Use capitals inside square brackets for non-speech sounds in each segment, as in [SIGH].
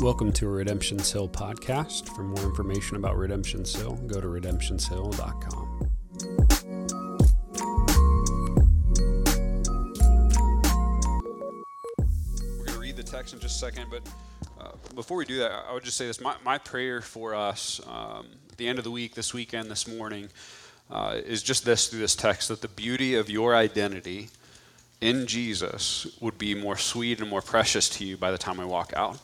Welcome to a Redemption's Hill podcast. For more information about Redemption's Hill, go to redemptionshill.com. We're going to read the text in just a second, but uh, before we do that, I would just say this. My, my prayer for us um, at the end of the week, this weekend, this morning, uh, is just this through this text that the beauty of your identity in Jesus would be more sweet and more precious to you by the time we walk out.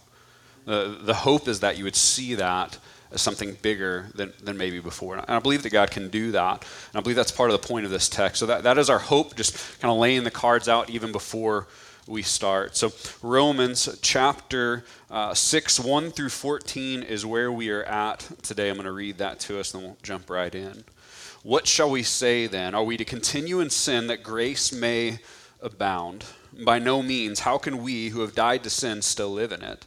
The, the hope is that you would see that as something bigger than, than maybe before. And I believe that God can do that. And I believe that's part of the point of this text. So that, that is our hope, just kind of laying the cards out even before we start. So, Romans chapter uh, 6, 1 through 14 is where we are at today. I'm going to read that to us, and then we'll jump right in. What shall we say then? Are we to continue in sin that grace may abound? By no means. How can we who have died to sin still live in it?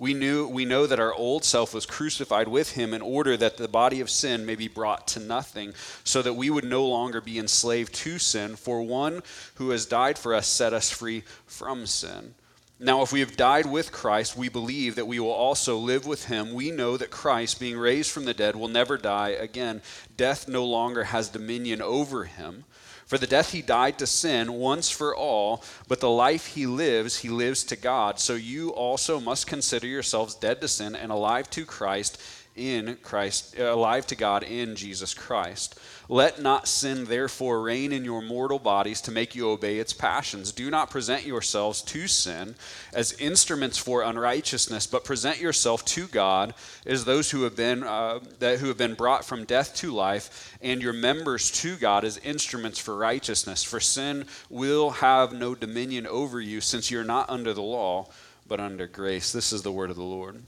we knew we know that our old self was crucified with him in order that the body of sin may be brought to nothing so that we would no longer be enslaved to sin for one who has died for us set us free from sin. Now if we have died with Christ we believe that we will also live with him. We know that Christ being raised from the dead will never die again. Death no longer has dominion over him for the death he died to sin once for all, but the life he lives, he lives to God. So you also must consider yourselves dead to sin and alive to Christ in Christ, uh, alive to God in Jesus Christ. Let not sin therefore reign in your mortal bodies to make you obey its passions. Do not present yourselves to sin as instruments for unrighteousness, but present yourself to God as those who have been uh, that who have been brought from death to life, and your members to God as instruments for righteousness. For sin will have no dominion over you, since you're not under the law, but under grace. This is the word of the Lord.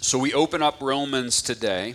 So we open up Romans today.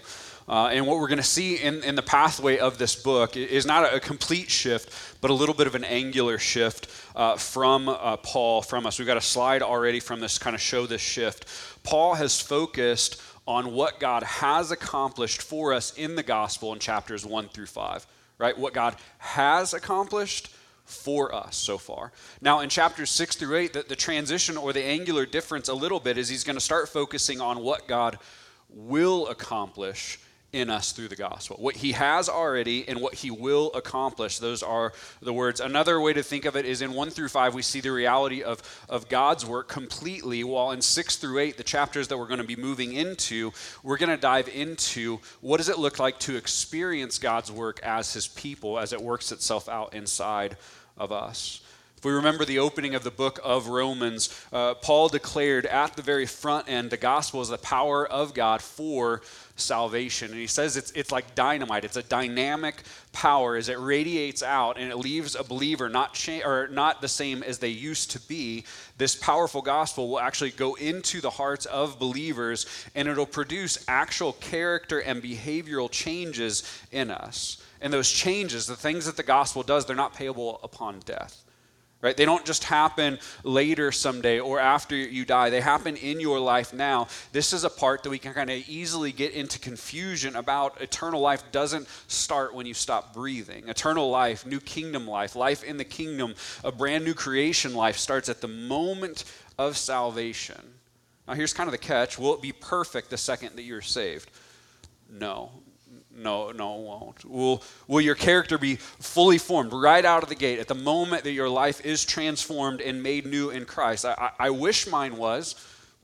Uh, and what we're going to see in, in the pathway of this book is not a, complete shift, but a little bit of an angular shift uh, from uh, Paul, from us. We've got a slide already from this kind of show this shift. Paul has focused on what God has accomplished for us in the gospel in chapters 1 through 5, right? What God has accomplished for us so far. Now, in chapters 6 through 8, the, the transition or the angular difference a little bit is he's going to start focusing on what God will accomplish in us through the gospel. What he has already and what he will accomplish, those are the words. Another way to think of it is in 1 through 5, we see the reality of, of God's work completely, while in 6 through 8, the chapters that we're going to be moving into, we're going to dive into what does it look like to experience God's work as his people, as it works itself out inside of us. If we remember the opening of the book of Romans, uh, Paul declared at the very front end the gospel is the power of God for salvation. And he says it's, it's like dynamite, it's a dynamic power as it radiates out and it leaves a believer not, cha- or not the same as they used to be. This powerful gospel will actually go into the hearts of believers and it'll produce actual character and behavioral changes in us. And those changes, the things that the gospel does, they're not payable upon death right? They don't just happen later someday or after you die. They happen in your life now. This is a part that we can kind of easily get into confusion about. Eternal life doesn't start when you stop breathing. Eternal life, new kingdom life, life in the kingdom, a brand new creation life starts at the moment of salvation. Now, here's kind of the catch will it be perfect the second that you're saved? No. No, no, it won't. Will, will your character be fully formed right out of the gate at the moment that your life is transformed and made new in Christ? I, I, I wish mine was,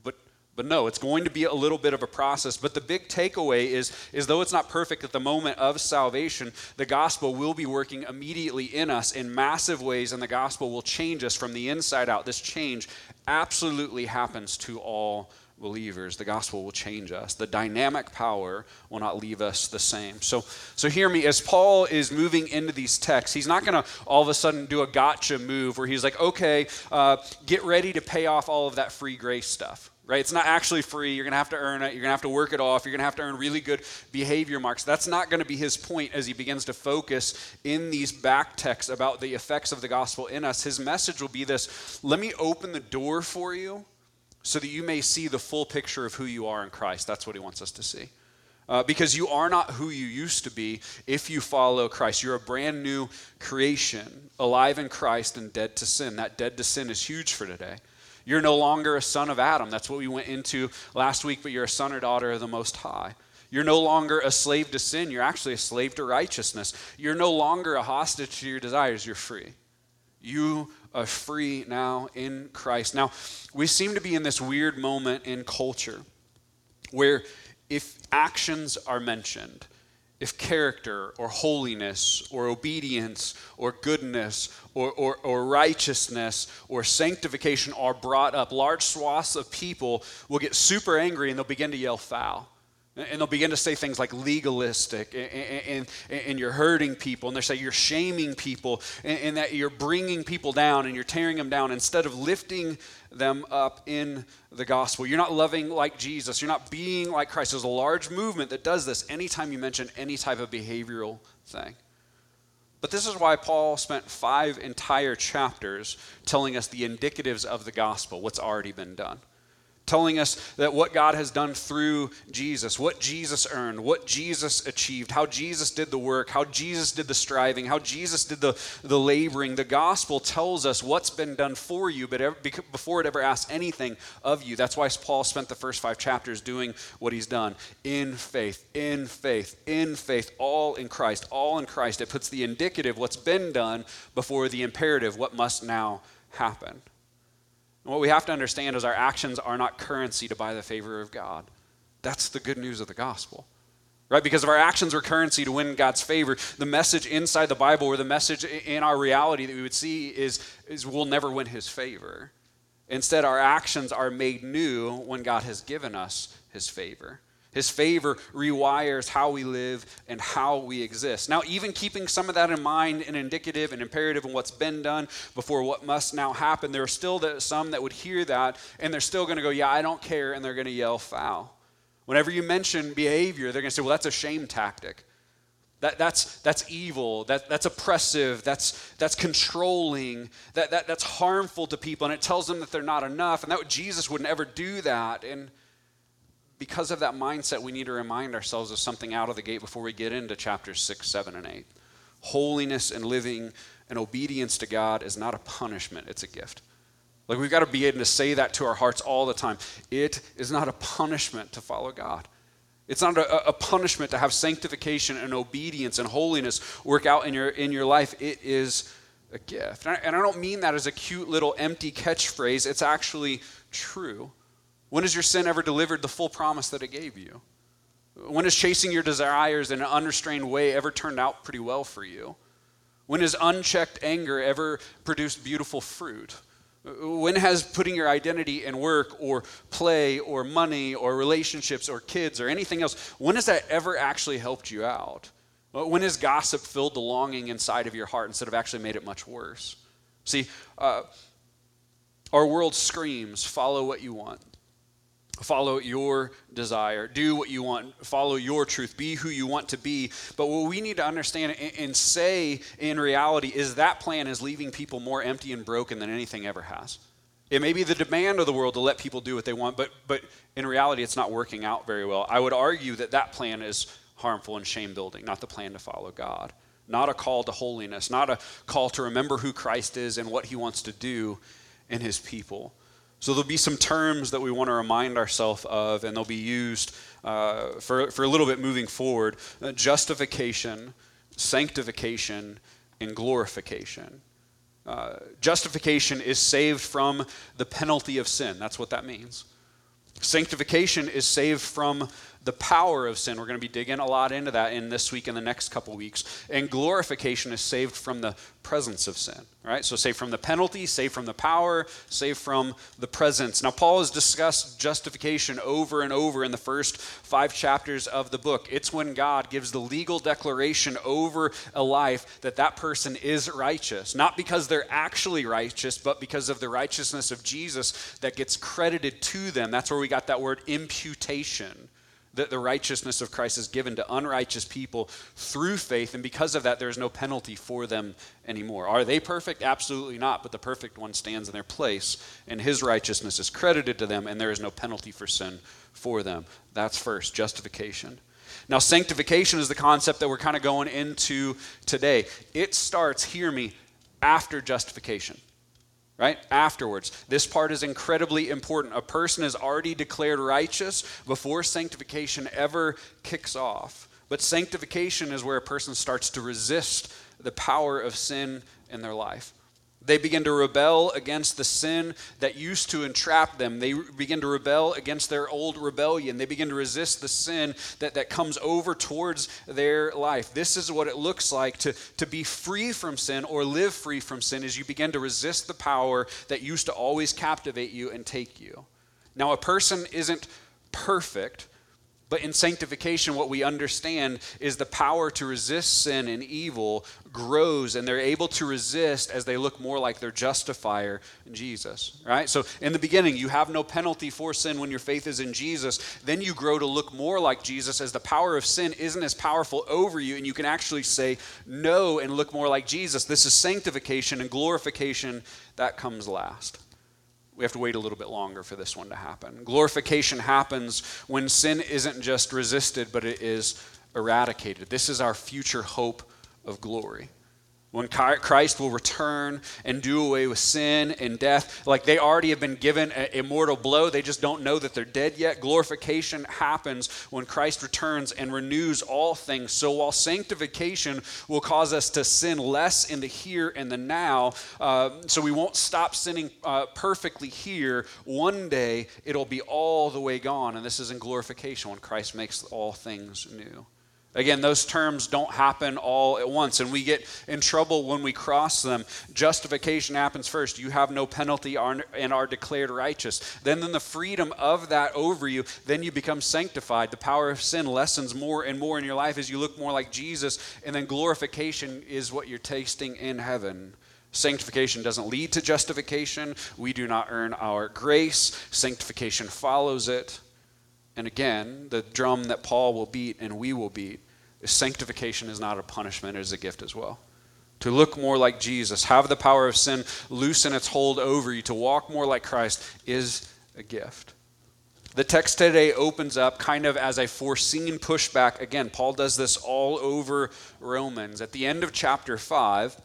but, but no, it's going to be a little bit of a process. But the big takeaway is, is though it's not perfect at the moment of salvation, the gospel will be working immediately in us in massive ways, and the gospel will change us from the inside out. This change absolutely happens to all believers, the gospel will change us. The dynamic power will not leave us the same. So, so hear me. As Paul is moving into these texts, he's not going to all of a sudden do a gotcha move where he's like, okay, uh, get ready to pay off all of that free grace stuff right? It's not actually free. You're going to have to earn it. You're going to have to work it off. You're going to have to earn really good behavior marks. That's not going to be his point as he begins to focus in these back texts about the effects of the gospel in us. His message will be this let me open the door for you so that you may see the full picture of who you are in Christ. That's what he wants us to see. Uh, because you are not who you used to be if you follow Christ. You're a brand new creation, alive in Christ and dead to sin. That dead to sin is huge for today. You're no longer a son of Adam. That's what we went into last week, but you're a son or daughter of the Most High. You're no longer a slave to sin. You're actually a slave to righteousness. You're no longer a hostage to your desires. You're free. You are free now in Christ. Now, we seem to be in this weird moment in culture where if actions are mentioned, if character or holiness or obedience or goodness or, or, or, righteousness or sanctification are brought up, large swaths of people will get super angry and they'll begin to yell foul. And they'll begin to say things like legalistic, and, and, and you're hurting people, and they say you're shaming people, and, and, that you're bringing people down and you're tearing them down instead of lifting them up in the gospel. You're not loving like Jesus, you're not being like Christ. There's a large movement that does this anytime you mention any type of behavioral thing. But this is why Paul spent five entire chapters telling us the indicatives of the gospel, what's already been done telling us that what God has done through Jesus, what Jesus earned, what Jesus achieved, how Jesus did the work, how Jesus did the striving, how Jesus did the, the laboring. The gospel tells us what's been done for you, but ever, before it ever asks anything of you. That's why Paul spent the first five chapters doing what he's done in faith, in faith, in faith, all in Christ, all in Christ. It puts the indicative, what's been done, before the imperative, what must now happen. And what we have to understand is our actions are not currency to buy the favor of God. That's the good news of the gospel. Right? Because if our actions were currency to win God's favor, the message inside the Bible or the message in our reality that we would see is, is we'll never win his favor. Instead, our actions are made new when God has given us his favor. His favor rewires how we live and how we exist. Now, even keeping some of that in mind and indicative and imperative in what's been done before what must now happen, there are still some that would hear that and they're still going to go, Yeah, I don't care, and they're going to yell foul. Whenever you mention behavior, they're going to say, Well, that's a shame tactic. That, that's, that's evil. That, that's oppressive. That's, that's controlling. That, that, that's harmful to people. And it tells them that they're not enough. And that Jesus would never do that. And because of that mindset, we need to remind ourselves of something out of the gate before we get into chapters 6, 7, and 8. Holiness and living and obedience to God is not a punishment, it's a gift. Like we've got to be able to say that to our hearts all the time. It is not a punishment to follow God. It's not a, a, punishment to have sanctification and obedience and holiness work out in your, in your life. It is a gift. And I, and I don't mean that as a cute little empty catchphrase, it's actually true. When has your sin ever delivered the full promise that it gave you? When has chasing your desires in an unrestrained way ever turned out pretty well for you? When has unchecked anger ever produced beautiful fruit? When has putting your identity in work or play or money or relationships or kids or anything else, when has that ever actually helped you out? When has gossip filled the longing inside of your heart instead of actually made it much worse? See, uh, our world screams, follow what you want follow your desire. Do what you want. Follow your truth. Be who you want to be. But what we need to understand and say in reality is that plan is leaving people more empty and broken than anything ever has. It may be the demand of the world to let people do what they want but but in reality it's not working out very well. I would argue that that plan is harmful and shame building not the plan to follow god. Not a call to holiness not a call to remember who christ is and what he wants to do in his people so there'll be some terms that we want to remind ourselves of, and they'll be used uh, for, for a little bit moving forward uh, justification, sanctification, and glorification. Uh, justification is saved from the penalty of sin. That's what that means. Sanctification is saved from the power of sin. We're going to be digging a lot into that in this week and the next couple weeks. And glorification is saved from the presence of sin, right? So saved from the penalty, saved from the power, saved from the presence. Now, Paul has discussed justification over and over in the first five chapters of the book. It's when God gives the legal declaration over a life that that person is righteous, not because they're actually righteous, but because of the righteousness of Jesus that gets credited to them. That's where we got that word imputation that the righteousness of Christ is given to unrighteous people through faith, and because of that, there's no penalty for them anymore. Are they perfect? Absolutely not, but the perfect one stands in their place, and his righteousness is credited to them, and there is no penalty for sin for them. That's first, justification. Now, sanctification is the concept that we're kind of going into today. It starts, hear me, after justification right? Afterwards. This part is incredibly important. A person is already declared righteous before sanctification ever kicks off. But sanctification is where a person starts to resist the power of sin in their life. They begin to rebel against the sin that used to entrap them. They begin to rebel against their old rebellion. They begin to resist the sin that, that comes over towards their life. This is what it looks like to, to be free from sin or live free from sin as you begin to resist the power that used to always captivate you and take you. Now, a person isn't perfect but in sanctification, what we understand is the power to resist sin and evil grows, and they're able to resist as they look more like their justifier, Jesus. Right? So, in the beginning, you have no penalty for sin when your faith is in Jesus. Then you grow to look more like Jesus as the power of sin isn't as powerful over you, and you can actually say no and look more like Jesus. This is sanctification and glorification that comes last we have to wait a little bit longer for this one to happen. Glorification happens when sin isn't just resisted, but it is eradicated. This is our future hope of glory when Christ will return and do away with sin and death. Like they already have been given an immortal blow, they just don't know that they're dead yet. Glorification happens when Christ returns and renews all things. So while sanctification will cause us to sin less in the here and the now, uh, so we won't stop sinning uh, perfectly here, one day it'll be all the way gone. And this is in glorification when Christ makes all things new. Again, those terms don't happen all at once, and we get in trouble when we cross them. Justification happens first. You have no penalty and are declared righteous. Then, in the freedom of that over you, then you become sanctified. The power of sin lessens more and more in your life as you look more like Jesus, and then glorification is what you're tasting in heaven. Sanctification doesn't lead to justification. We do not earn our grace. Sanctification follows it. And again, the drum that Paul will beat and we will beat is sanctification is not a punishment, it is a gift as well. To look more like Jesus, have the power of sin loosen its hold over you, to walk more like Christ is a gift. The text today opens up kind of as a foreseen pushback. Again, Paul does this all over Romans. At the end of chapter 5,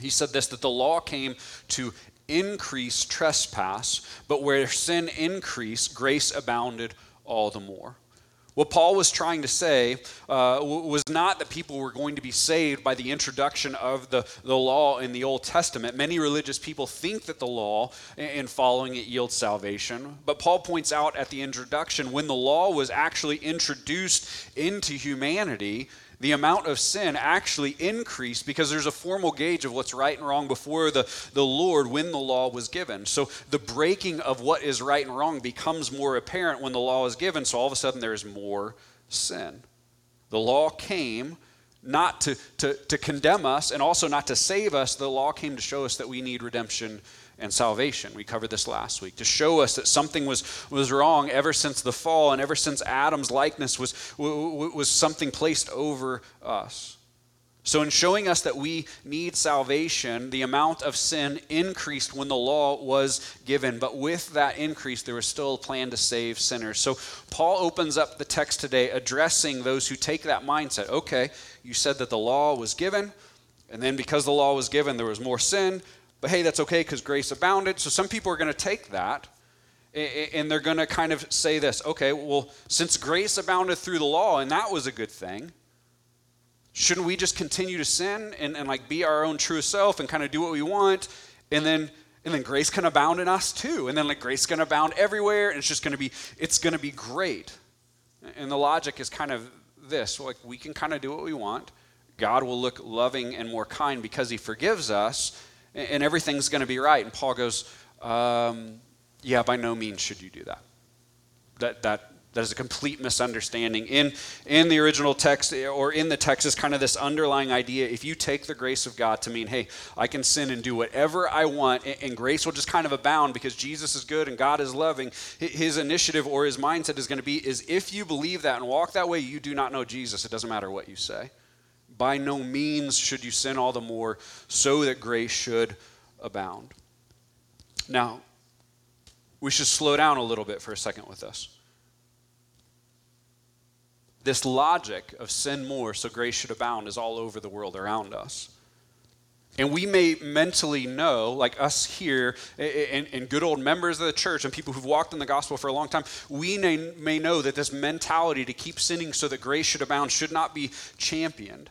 he said this that the law came to increase trespass, but where sin increased, grace abounded all the more. What Paul was trying to say uh, was not that people were going to be saved by the introduction of the, the law in the Old Testament. Many religious people think that the law and following it yields salvation. But Paul points out at the introduction when the law was actually introduced into humanity, the amount of sin actually increased because there's a formal gauge of what's right and wrong before the, the Lord when the law was given. So the breaking of what is right and wrong becomes more apparent when the law is given. So all of a sudden there's more sin. The law came not to, to, to condemn us and also not to save us. The law came to show us that we need redemption and salvation. We covered this last week to show us that something was, was wrong ever since the fall and ever since Adam's likeness was, was something placed over us. So, in showing us that we need salvation, the amount of sin increased when the law was given. But with that increase, there was still a plan to save sinners. So, Paul opens up the text today addressing those who take that mindset. Okay, you said that the law was given, and then because the law was given, there was more sin. But hey, that's okay because grace abounded. So some people are going to take that and they're going to kind of say this okay, well, since grace abounded through the law and that was a good thing, shouldn't we just continue to sin and, and like be our own true self and kind of do what we want and then and then grace can abound in us too and then like grace can abound everywhere and it's just going to be it's going to be great And the logic is kind of this like, we can kind of do what we want. God will look loving and more kind because he forgives us, and everything's going to be right. And Paul goes, um, Yeah, by no means should you do that. That, that that is a complete misunderstanding. In, in the original text, or in the text, is kind of this underlying idea if you take the grace of God to mean, hey, I can sin and do whatever I want, and, and grace will just kind of abound because Jesus is good and God is loving, his initiative or his mindset is going to be is if you believe that and walk that way, you do not know Jesus. It doesn't matter what you say. By no means should you sin all the more, so that grace should abound. Now, we should slow down a little bit for a second with this this logic of sin more so grace should abound is all over the world around us. And we may mentally know, like us here, and, and, good old members of the church and people who've walked in the gospel for a long time, we may, may know that this mentality to keep sinning so that grace should abound should not be championed.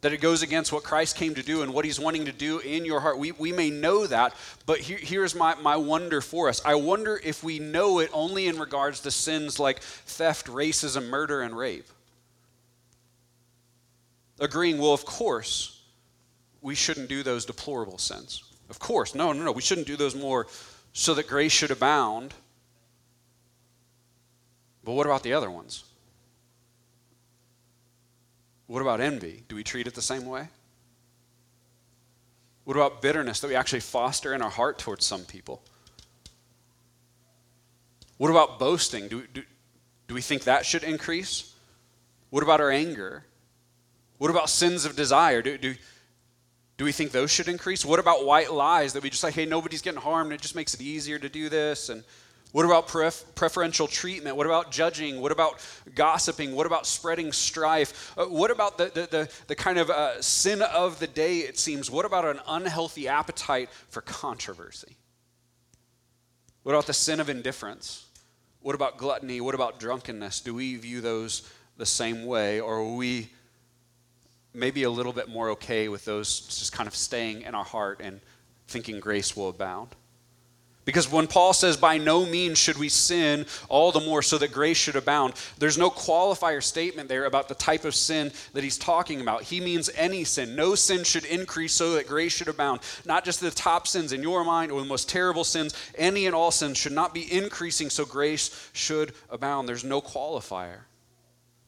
That it goes against what Christ came to do and what he's wanting to do in your heart. We, we may know that, but here, here's my, my wonder for us. I wonder if we know it only in regards to sins like theft, racism, murder, and rape. Agreeing, well, of course, we shouldn't do those deplorable sins. Of course, no, no, no, we shouldn't do those more so that grace should abound. But what about the other ones? What about envy? Do we treat it the same way? What about bitterness that we actually foster in our heart towards some people? What about boasting? Do, do, do we think that should increase? What about our anger? What about sins of desire? Do, do, do we think those should increase? What about white lies that we just like, hey, nobody's getting harmed, it just makes it easier to do this? And what about pref- preferential treatment? What about judging? What about gossiping? What about spreading strife? Uh, what about the, the, the, the kind of uh, sin of the day, it seems? What about an unhealthy appetite for controversy? What about the sin of indifference? What about gluttony? What about drunkenness? Do we view those the same way, or are we maybe a little bit more okay with those just kind of staying in our heart and thinking grace will abound? Because when Paul says, by no means should we sin, all the more so that grace should abound, there's no qualifier statement there about the type of sin that he's talking about. He means any sin. No sin should increase so that grace should abound. Not just the top sins in your mind or the most terrible sins, any and all sins should not be increasing so grace should abound. There's no qualifier.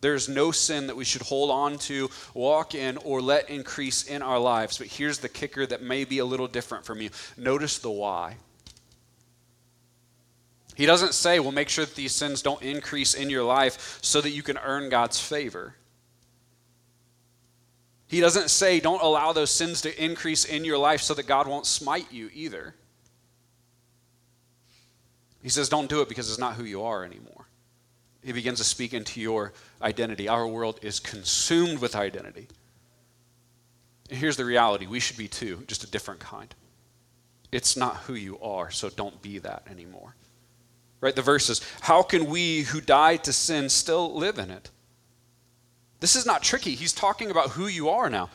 There's no sin that we should hold on to, walk in, or let increase in our lives. But here's the kicker that may be a little different from you. Notice the why. He doesn't say, well, make sure that these sins don't increase in your life so that you can earn God's favor. He doesn't say, don't allow those sins to increase in your life so that God won't smite you either. He says, don't do it because it's not who you are anymore. He begins to speak into your identity. Our world is consumed with identity. And here's the reality we should be too, just a different kind. It's not who you are, so don't be that anymore right? The verses. How can we who died to sin still live in it? This is not tricky. He's talking about who you are now.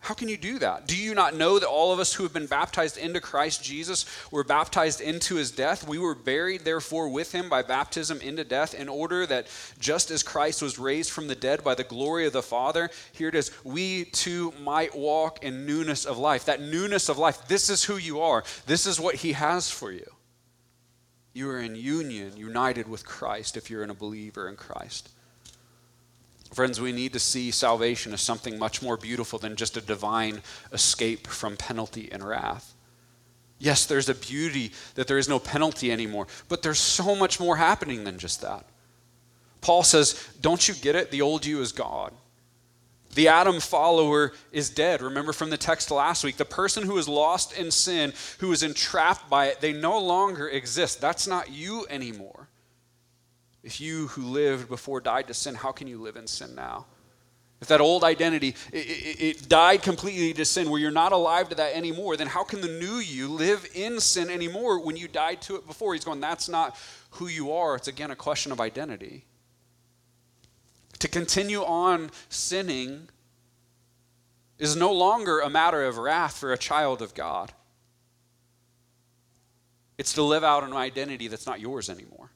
How can you do that? Do you not know that all of us who have been baptized into Christ Jesus were baptized into his death? We were buried, therefore, with him by baptism into death, in order that just as Christ was raised from the dead by the glory of the Father, here it is, we too might walk in newness of life. That newness of life, this is who you are, this is what he has for you. You are in union, united with Christ if you're in a believer in Christ. Friends, we need to see salvation as something much more beautiful than just a divine escape from penalty and wrath. Yes, there's a beauty that there is no penalty anymore, but there's so much more happening than just that. Paul says, Don't you get it? The old you is God. The Adam follower is dead. Remember from the text last week, the person who is lost in sin, who is entrapped by it, they no longer exist. That's not you anymore. If you who lived before died to sin, how can you live in sin now? If that old identity, it, it, it, died completely to sin, where you're not alive to that anymore, then how can the new you live in sin anymore when you died to it before? He's going, that's not who you are. It's again a question of identity. To continue on sinning is no longer a matter of wrath for a child of God. It's to live out an identity that's not yours anymore.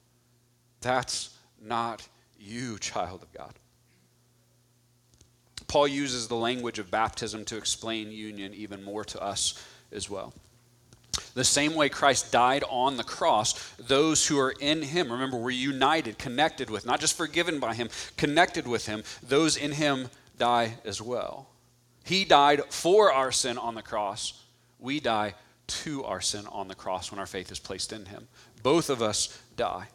That's not you, child of God. Paul uses the language of baptism to explain union even more to us as well. The same way Christ died on the cross, those who are in him, remember, we're united, connected with, not just forgiven by him, connected with him, those in him die as well. He died for our sin on the cross. We die to our sin on the cross when our faith is placed in him. Both of us die.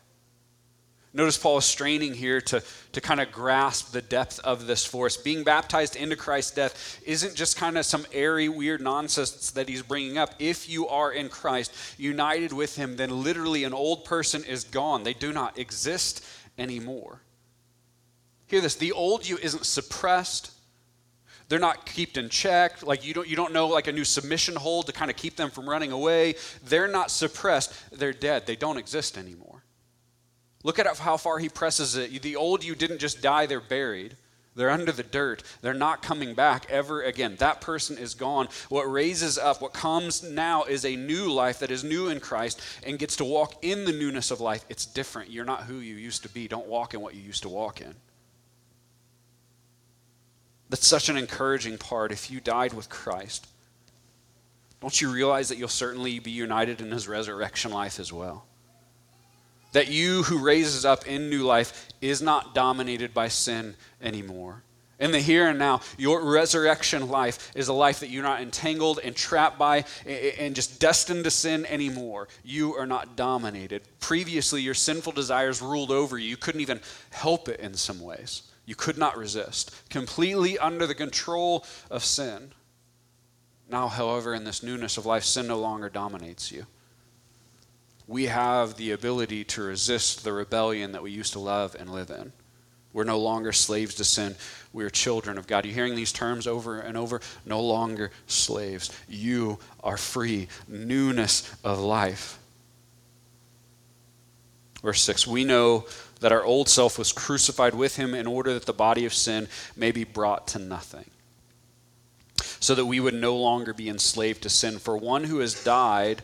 Notice Paul is straining here to, to kind of grasp the depth of this force. Being baptized into Christ's death isn't just kind of some airy, weird nonsense that he's bringing up. If you are in Christ, united with him, then literally an old person is gone. They do not exist anymore. Hear this the old you isn't suppressed. They're not kept in check. Like you don't you don't know like a new submission hold to kind of keep them from running away. They're not suppressed. They're dead. They don't exist anymore. Look at how far he presses it. The old you didn't just die, they're buried. They're under the dirt. They're not coming back ever again. That person is gone. What raises up, what comes now, is a new life that is new in Christ and gets to walk in the newness of life. It's different. You're not who you used to be. Don't walk in what you used to walk in. That's such an encouraging part. If you died with Christ, don't you realize that you'll certainly be united in his resurrection life as well? That you who raises up in new life is not dominated by sin anymore. In the here and now, your resurrection life is a life that you're not entangled and trapped by and just destined to sin anymore. You are not dominated. Previously, your sinful desires ruled over you. You couldn't even help it in some ways. You could not resist. Completely under the control of sin. Now, however, in this newness of life, sin no longer dominates you we have the ability to resist the rebellion that we used to love and live in. We're no longer slaves to sin. We are children of God. You're hearing these terms over and over? No longer slaves. You are free. Newness of life. Verse 6 We know that our old self was crucified with him in order that the body of sin may be brought to nothing, so that we would no longer be enslaved to sin. For one who has died,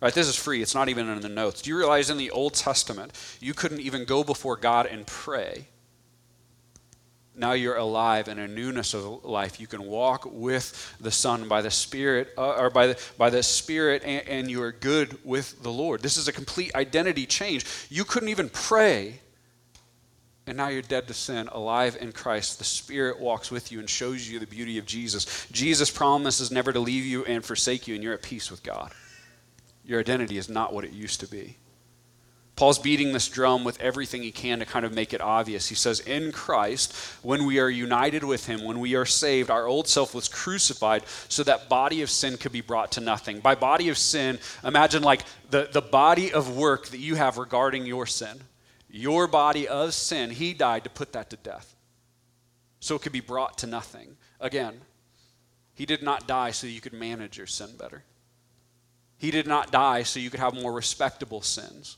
Right, this is free. It's not even in the notes. Do you realize in the Old Testament, you couldn't even go before God and pray? Now you're alive in a newness of life. You can walk with the Son by the Spirit, uh, or by the, by the Spirit, and, and you are good with the Lord. This is a complete identity change. You couldn't even pray, and now you're dead to sin, alive in Christ. The Spirit walks with you and shows you the beauty of Jesus. Jesus promises never to leave you and forsake you, and you're at peace with God your identity is not what it used to be. Paul's beating this drum with everything he can to kind of make it obvious. He says, In Christ, when we are united with him, when we are saved, our old self was crucified so that body of sin could be brought to nothing. By body of sin, imagine like the, the body of work that you have regarding your sin. Your body of sin, he died to put that to death. So it could be brought to nothing. Again, he did not die so you could manage your sin better. He did not die so you could have more respectable sins.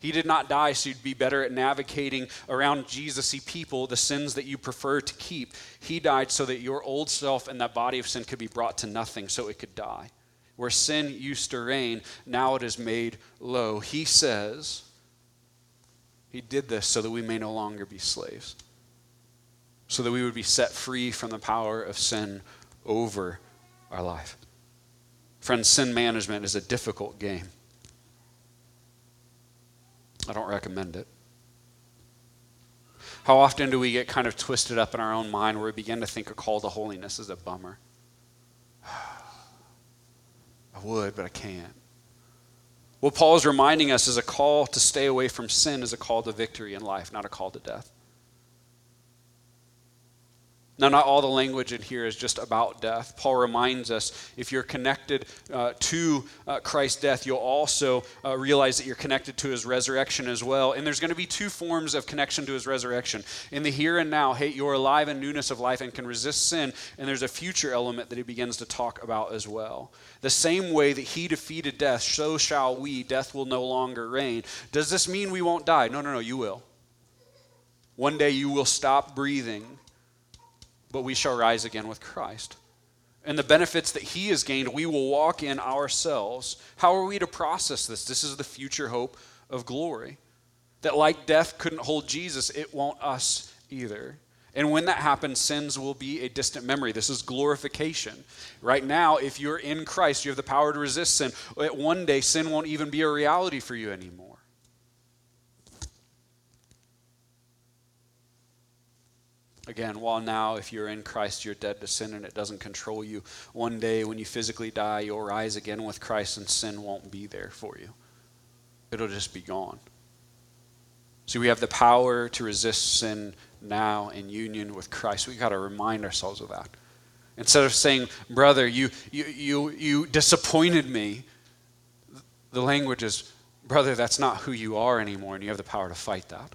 He did not die so you'd be better at navigating around Jesus people, the sins that you prefer to keep. He died so that your old self and that body of sin could be brought to nothing, so it could die. Where sin used to reign, now it is made low. He says, He did this so that we may no longer be slaves, so that we would be set free from the power of sin over our life. Friends, sin management is a difficult game. I don't recommend it. How often do we get kind of twisted up in our own mind where we begin to think a call to holiness is a bummer? [SIGHS] I would, but I can't. What Paul is reminding us is a call to stay away from sin is a call to victory in life, not a call to death. Now, not all the language in here is just about death. Paul reminds us if you're connected uh, to uh, Christ's death, you'll also uh, realize that you're connected to his resurrection as well. And there's going to be two forms of connection to his resurrection. In the here and now, hey, you're alive in newness of life and can resist sin. And there's a future element that he begins to talk about as well. The same way that he defeated death, so shall we. Death will no longer reign. Does this mean we won't die? No, no, no, you will. One day you will stop breathing but we shall rise again with Christ. And the benefits that he has gained, we will walk in ourselves. How are we to process this? This is the future hope of glory. That like death couldn't hold Jesus, it won't us either. And when that happens, sins will be a distant memory. This is glorification. Right now, if you're in Christ, you have the power to resist sin. One day, sin won't even be a reality for you anymore. Again, while now, if you're in Christ, you're dead to sin and it doesn't control you. One day, when you physically die, you'll rise again with Christ and sin won't be there for you. It'll just be gone. See, we have the power to resist sin now in union with Christ. We've got to remind ourselves of that. Instead of saying, brother, you, you, you, you disappointed me, the language is, brother, that's not who you are anymore, and you have the power to fight that.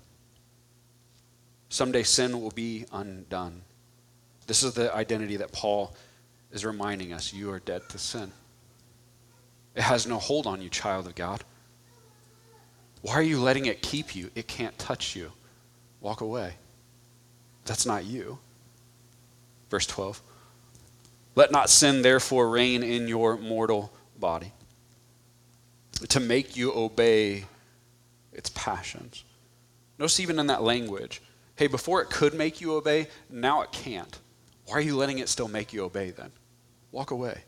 Someday sin will be undone. This is the identity that Paul is reminding us you are dead to sin. It has no hold on you, child of God. Why are you letting it keep you? It can't touch you. Walk away. That's not you. Verse 12. Let not sin therefore reign in your mortal body, to make you obey its passions. Notice even in that language, Hey, before it could make you obey, now it can't. Why are you letting it still make you obey then? Walk away.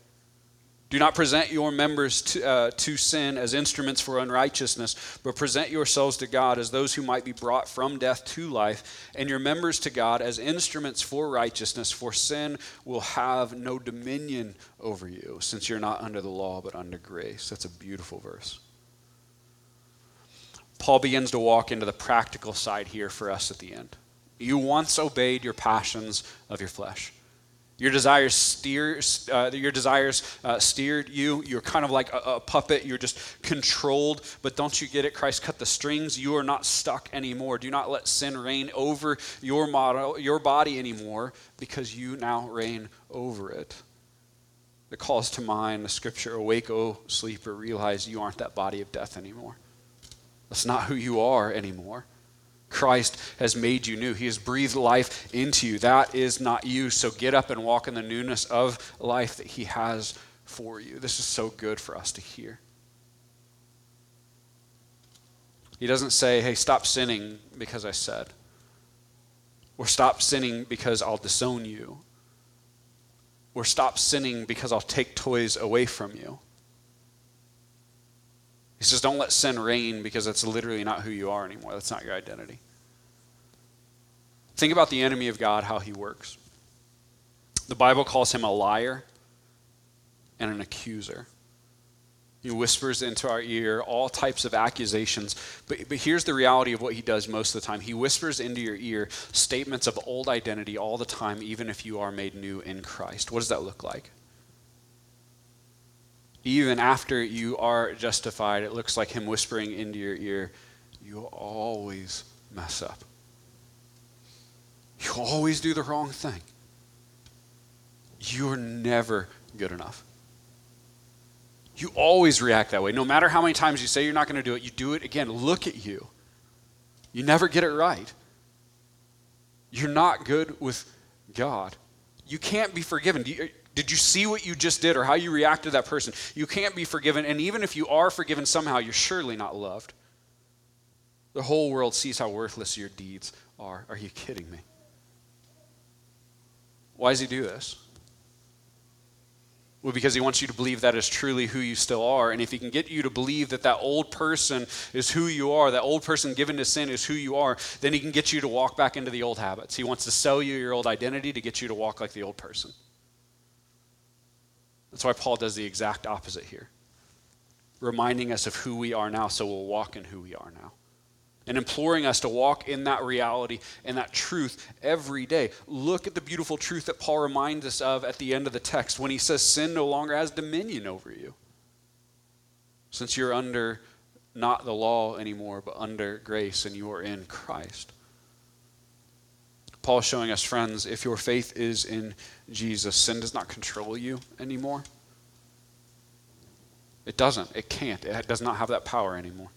Do not present your members to, uh, to, sin as instruments for unrighteousness, but present yourselves to God as those who might be brought from death to life, and your members to God as instruments for righteousness, for sin will have no dominion over you, since you're not under the law, but under grace. That's a beautiful verse. Paul begins to walk into the practical side here for us at the end. You once obeyed your passions of your flesh. Your desires steer, uh, your desires uh, steered you. You're kind of like a, a, puppet. You're just controlled. But don't you get it? Christ cut the strings. You are not stuck anymore. Do not let sin reign over your model, your body anymore, because you now reign over it. It calls to mind the scripture: "Awake, O sleeper! Realize you aren't that body of death anymore." That's not who you are anymore. Christ has made you new. He has breathed life into you. That is not you. So get up and walk in the newness of life that He has for you. This is so good for us to hear. He doesn't say, hey, stop sinning because I said, or stop sinning because I'll disown you, or stop sinning because I'll take toys away from you. He says, don't let sin reign because that's literally not who you are anymore. That's not your identity. Think about the enemy of God, how he works. The Bible calls him a liar and an accuser. He whispers into our ear all types of accusations. But, but here's the reality of what he does most of the time he whispers into your ear statements of old identity all the time, even if you are made new in Christ. What does that look like? Even after you are justified, it looks like him whispering into your ear, you always mess up. You always do the wrong thing. You're never good enough. You always react that way. No matter how many times you say you're not going to do it, you do it again. Look at you. You never get it right. You're not good with God. You can't be forgiven. You, did you see what you just did or how you reacted to that person? You can't be forgiven. And even if you are forgiven somehow, you're surely not loved. The whole world sees how worthless your deeds are. Are you kidding me? Why does he do this? Well, because he wants you to believe that is truly who you still are. And if he can get you to believe that that old person is who you are, that old person given to sin is who you are, then he can get you to walk back into the old habits. He wants to sell you your old identity to get you to walk like the old person. That's why Paul does the exact opposite here, reminding us of who we are now so we'll walk in who we are now. and imploring us to walk in that reality and that truth every day. Look at the beautiful truth that Paul reminds us of at the end of the text when he says, Sin no longer has dominion over you. Since you're under not the law anymore, but under grace and you are in Christ. Paul showing us, friends, if your faith is in Jesus, sin does not control you anymore. It doesn't. It can't. It does not have that power anymore.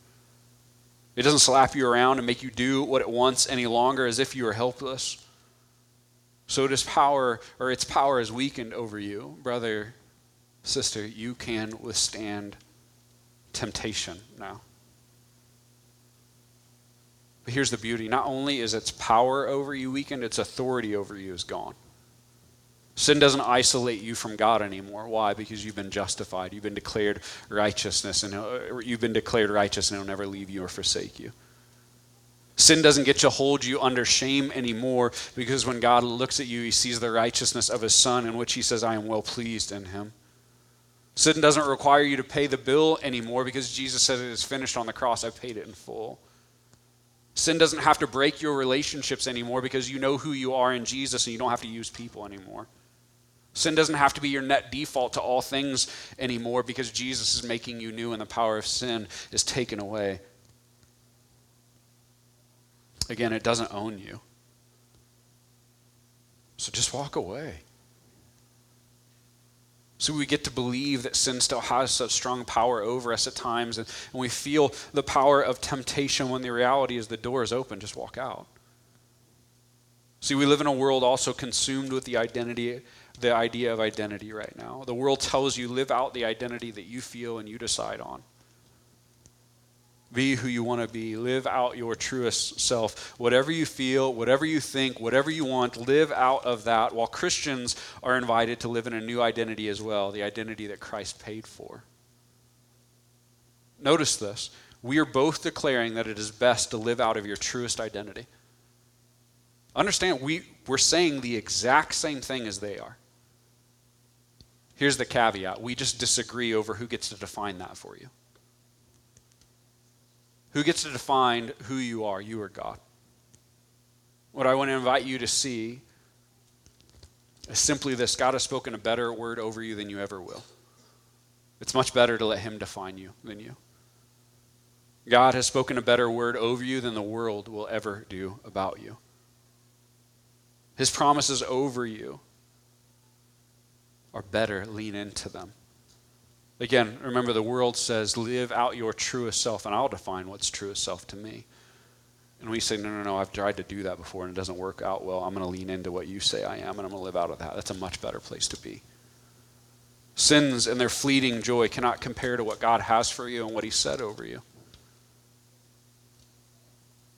It doesn't slap you around and make you do what it wants any longer as if you are helpless. So does power, or its power is weakened over you. Brother, sister, you can withstand temptation now. But here's the beauty not only is its power over you weakened, its authority over you is gone. Sin doesn't isolate you from God anymore. Why? Because you've been justified. You've been declared righteousness, and uh, you've been declared righteous, and He'll never leave you or forsake you. Sin doesn't get to hold you under shame anymore because when God looks at you, He sees the righteousness of His Son, in which He says, I am well pleased in Him. Sin doesn't require you to pay the bill anymore because Jesus said it is finished on the cross. I paid it in full. Sin doesn't have to break your relationships anymore because you know who you are in Jesus and you don't have to use people anymore. Sin doesn't have to be your net default to all things anymore because Jesus is making you new and the power of sin is taken away. Again, it doesn't own you. So just walk away. So we get to believe that sin still has such strong power over us at times, and, and we feel the power of temptation when the reality is the door is open, just walk out. See, we live in a world also consumed with the identity the idea of identity right now. The world tells you live out the identity that you feel and you decide on. Be who you want to be. Live out your truest self. Whatever you feel, whatever you think, whatever you want, live out of that. While Christians are invited to live in a new identity as well the identity that Christ paid for. Notice this. We are both declaring that it is best to live out of your truest identity. Understand, we, we're saying the exact same thing as they are. Here's the caveat we just disagree over who gets to define that for you. Who gets to define who you are, you or God? What I want to invite you to see is simply this God has spoken a better word over you than you ever will. It's much better to let Him define you than you. God has spoken a better word over you than the world will ever do about you. His promises over you better, lean into them. Again, remember the world says, live out your truest self, and I'll define what's truest self to me. And we say, no, no, no, I've tried to do that before and it doesn't work out well. I'm going to lean into what you say I am and I'm going to live out of that. That's a much better place to be. Sins and their fleeting joy cannot compare to what God has for you and what He said over you.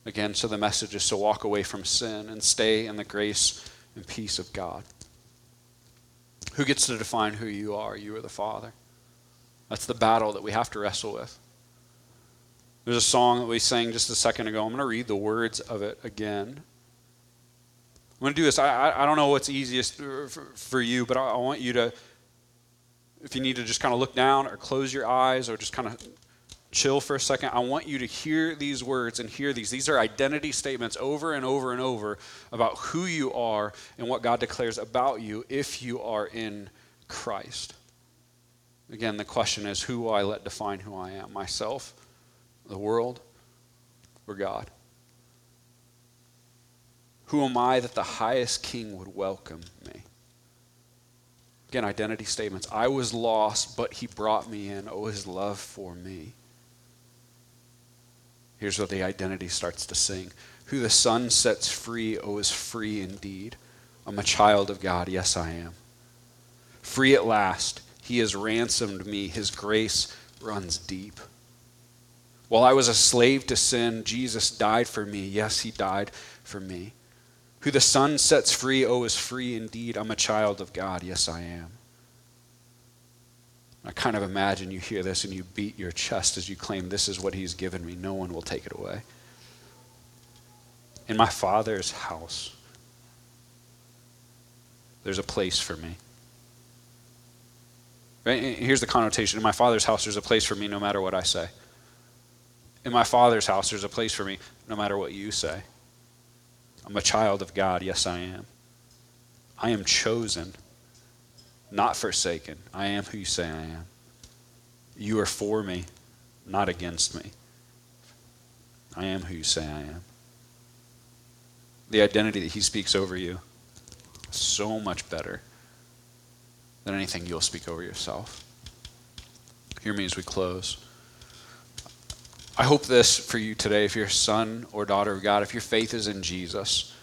Again, so the message is to walk away from sin and stay in the grace and peace of God. Who gets to define who you are? You or the Father? That's the battle that we have to wrestle with. There's a song that we sang just a second ago. I'm going to read the words of it again. I'm going to do this. I, I, I don't know what's easiest for, for you, but I, I want you to, if you need to just kind of look down or close your eyes or just kind of chill for a second. I want you to hear these words and hear these. These are identity statements over and over and over about who you are and what God declares about you if you are in Christ. Again, the question is who will I let define who I am? Myself, the world, or God? Who am I that the highest king would welcome me? Again, identity statements. I was lost, but he brought me in. Oh, his love for me. Here's where the identity starts to sing. Who the Son sets free, oh, is free indeed. I'm a child of God. Yes, I am. Free at last. He has ransomed me. His grace runs deep. While I was a slave to sin, Jesus died for me. Yes, he died for me. Who the Son sets free, oh, is free indeed. I'm a child of God. Yes, I am. I kind of imagine you hear this and you beat your chest as you claim, This is what He's given me. No one will take it away. In my Father's house, there's a place for me. Here's the connotation In my Father's house, there's a place for me no matter what I say. In my Father's house, there's a place for me, no matter what you say. I'm a child of God. Yes, I am. I am chosen, not forsaken. I am who you say I am. You are for me, not against me. I am who you say I am. The identity that he speaks over you so much better than anything you'll speak over yourself. Hear me as we close. I hope this for you today, if you're a son or daughter of God, if your faith is in Jesus.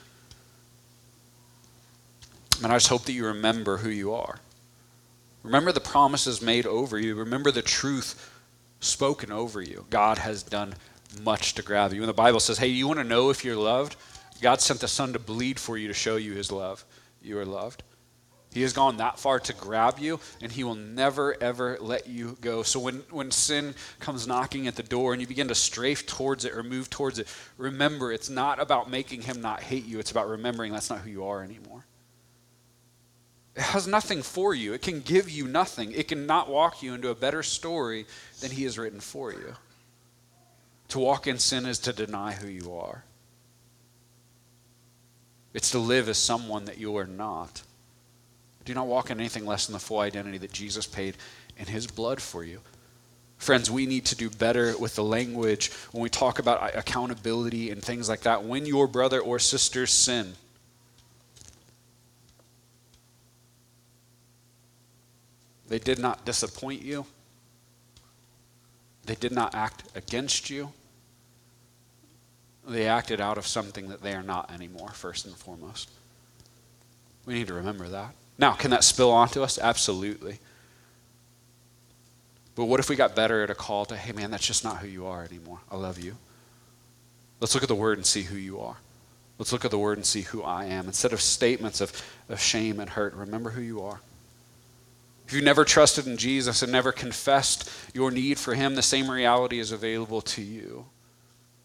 And I just hope that you remember who you are. Remember the promises made over you. Remember the truth spoken over you. God has done much to grab you. And the Bible says, hey, you want to know if you're loved? God sent the Son to bleed for you to show you his love. You are loved. He has gone that far to grab you, and he will never, ever let you go. So when, when sin comes knocking at the door and you begin to strafe towards it or move towards it, remember it's not about making him not hate you, it's about remembering that's not who you are anymore. It has nothing for you, it can give you nothing. It can not walk you into a better story than he has written for you. To walk in sin is to deny who you are. It's to live as someone that you are not. Do not walk in anything less than the full identity that Jesus paid in his blood for you. Friends, we need to do better with the language when we talk about accountability and things like that. When your brother or sister sin, they did not disappoint you, they did not act against you. They acted out of something that they are not anymore, first and foremost. We need to remember that. Now, can that spill onto us? Absolutely. But what if we got better at a call to, hey man, that's just not who you are anymore. I love you. Let's look at the word and see who you are. Let's look at the word and see who I am. Instead of statements of, of shame and hurt, remember who you are. If you never trusted in Jesus and never confessed your need for Him, the same reality is available to you.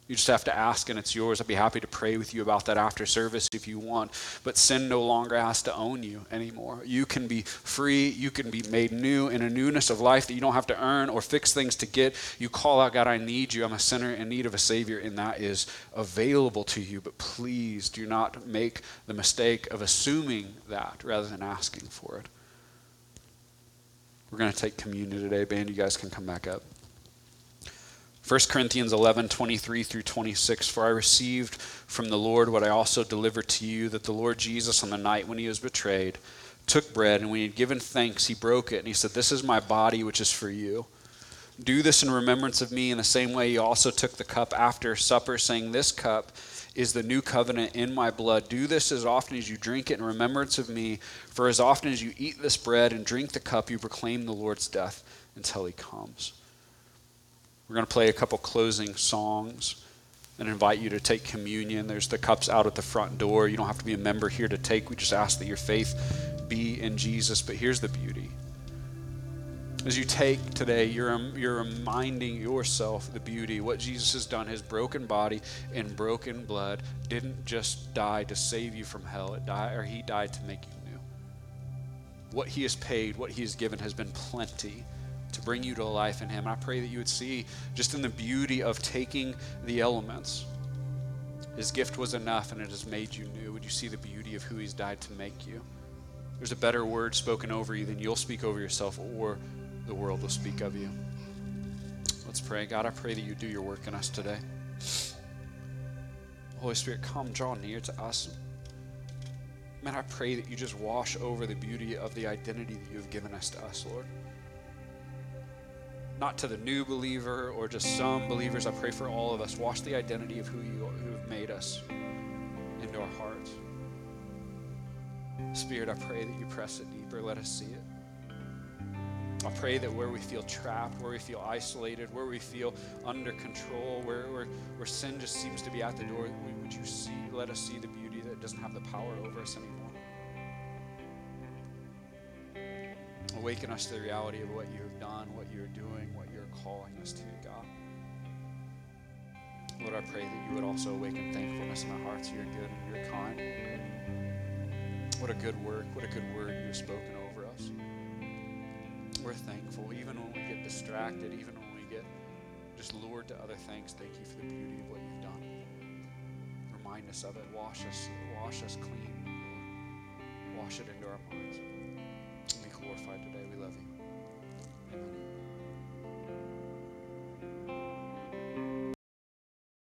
You just have to ask and it's yours. I'd be happy to pray with you about that after service if you want. But sin no longer has to own you anymore. You can be free. You can be made new in a newness of life that you don't have to earn or fix things to get. You call out, God, I need you. I'm a sinner in need of a Savior, and that is available to you. But please do not make the mistake of assuming that rather than asking for it. We're going to take communion today. Band, you guys can come back up. 1 Corinthians 11, 23 through 26. For I received from the Lord what I also delivered to you that the Lord Jesus, on the night when he was betrayed, took bread, and when he had given thanks, he broke it, and he said, This is my body, which is for you. Do this in remembrance of me. In the same way, he also took the cup after supper, saying, This cup is the new covenant in my blood. Do this as often as you drink it in remembrance of me. For as often as you eat this bread and drink the cup, you proclaim the Lord's death until he comes. We're going to play a couple closing songs and invite you to take communion. There's the cups out at the front door. You don't have to be a member here to take. We just ask that your faith be in Jesus. But here's the beauty. As you take today, you're, you're reminding yourself the beauty. What Jesus has done, his broken body and broken blood, didn't just die to save you from hell. It died, or he died to make you new. What he has paid, what he has given, has been plenty to bring you to life in Him. I pray that you would see just in the beauty of taking the elements. His gift was enough and it has made you new. Would you see the beauty of who He's died to make you? There's a better word spoken over you than you'll speak over yourself or the world will speak of you. Let's pray. God, I pray that you do your work in us today. Holy Spirit, come draw near to us. Man, I pray that you just wash over the beauty of the identity that you have given us to us, Lord not to the new believer or just some believers. I pray for all of us. Wash the identity of who you who have made us into our hearts. Spirit, I pray that you press it deeper. Let us see it. I pray that where we feel trapped, where we feel isolated, where we feel under control, where, where, where sin just seems to be at the door, would you see, let us see the beauty that doesn't have the power over us anymore. Awaken us to the reality of what you have done, what you're doing, what you're calling us to, God. Lord, I pray that you would also awaken thankfulness in our hearts. You're good and you're kind. What a good work, what a good word you have spoken over us. We're thankful, even when we get distracted, even when we get just lured to other things, thank you for the beauty of what you've done. Remind us of it. Wash us, wash us clean, Lord. Wash it into our minds.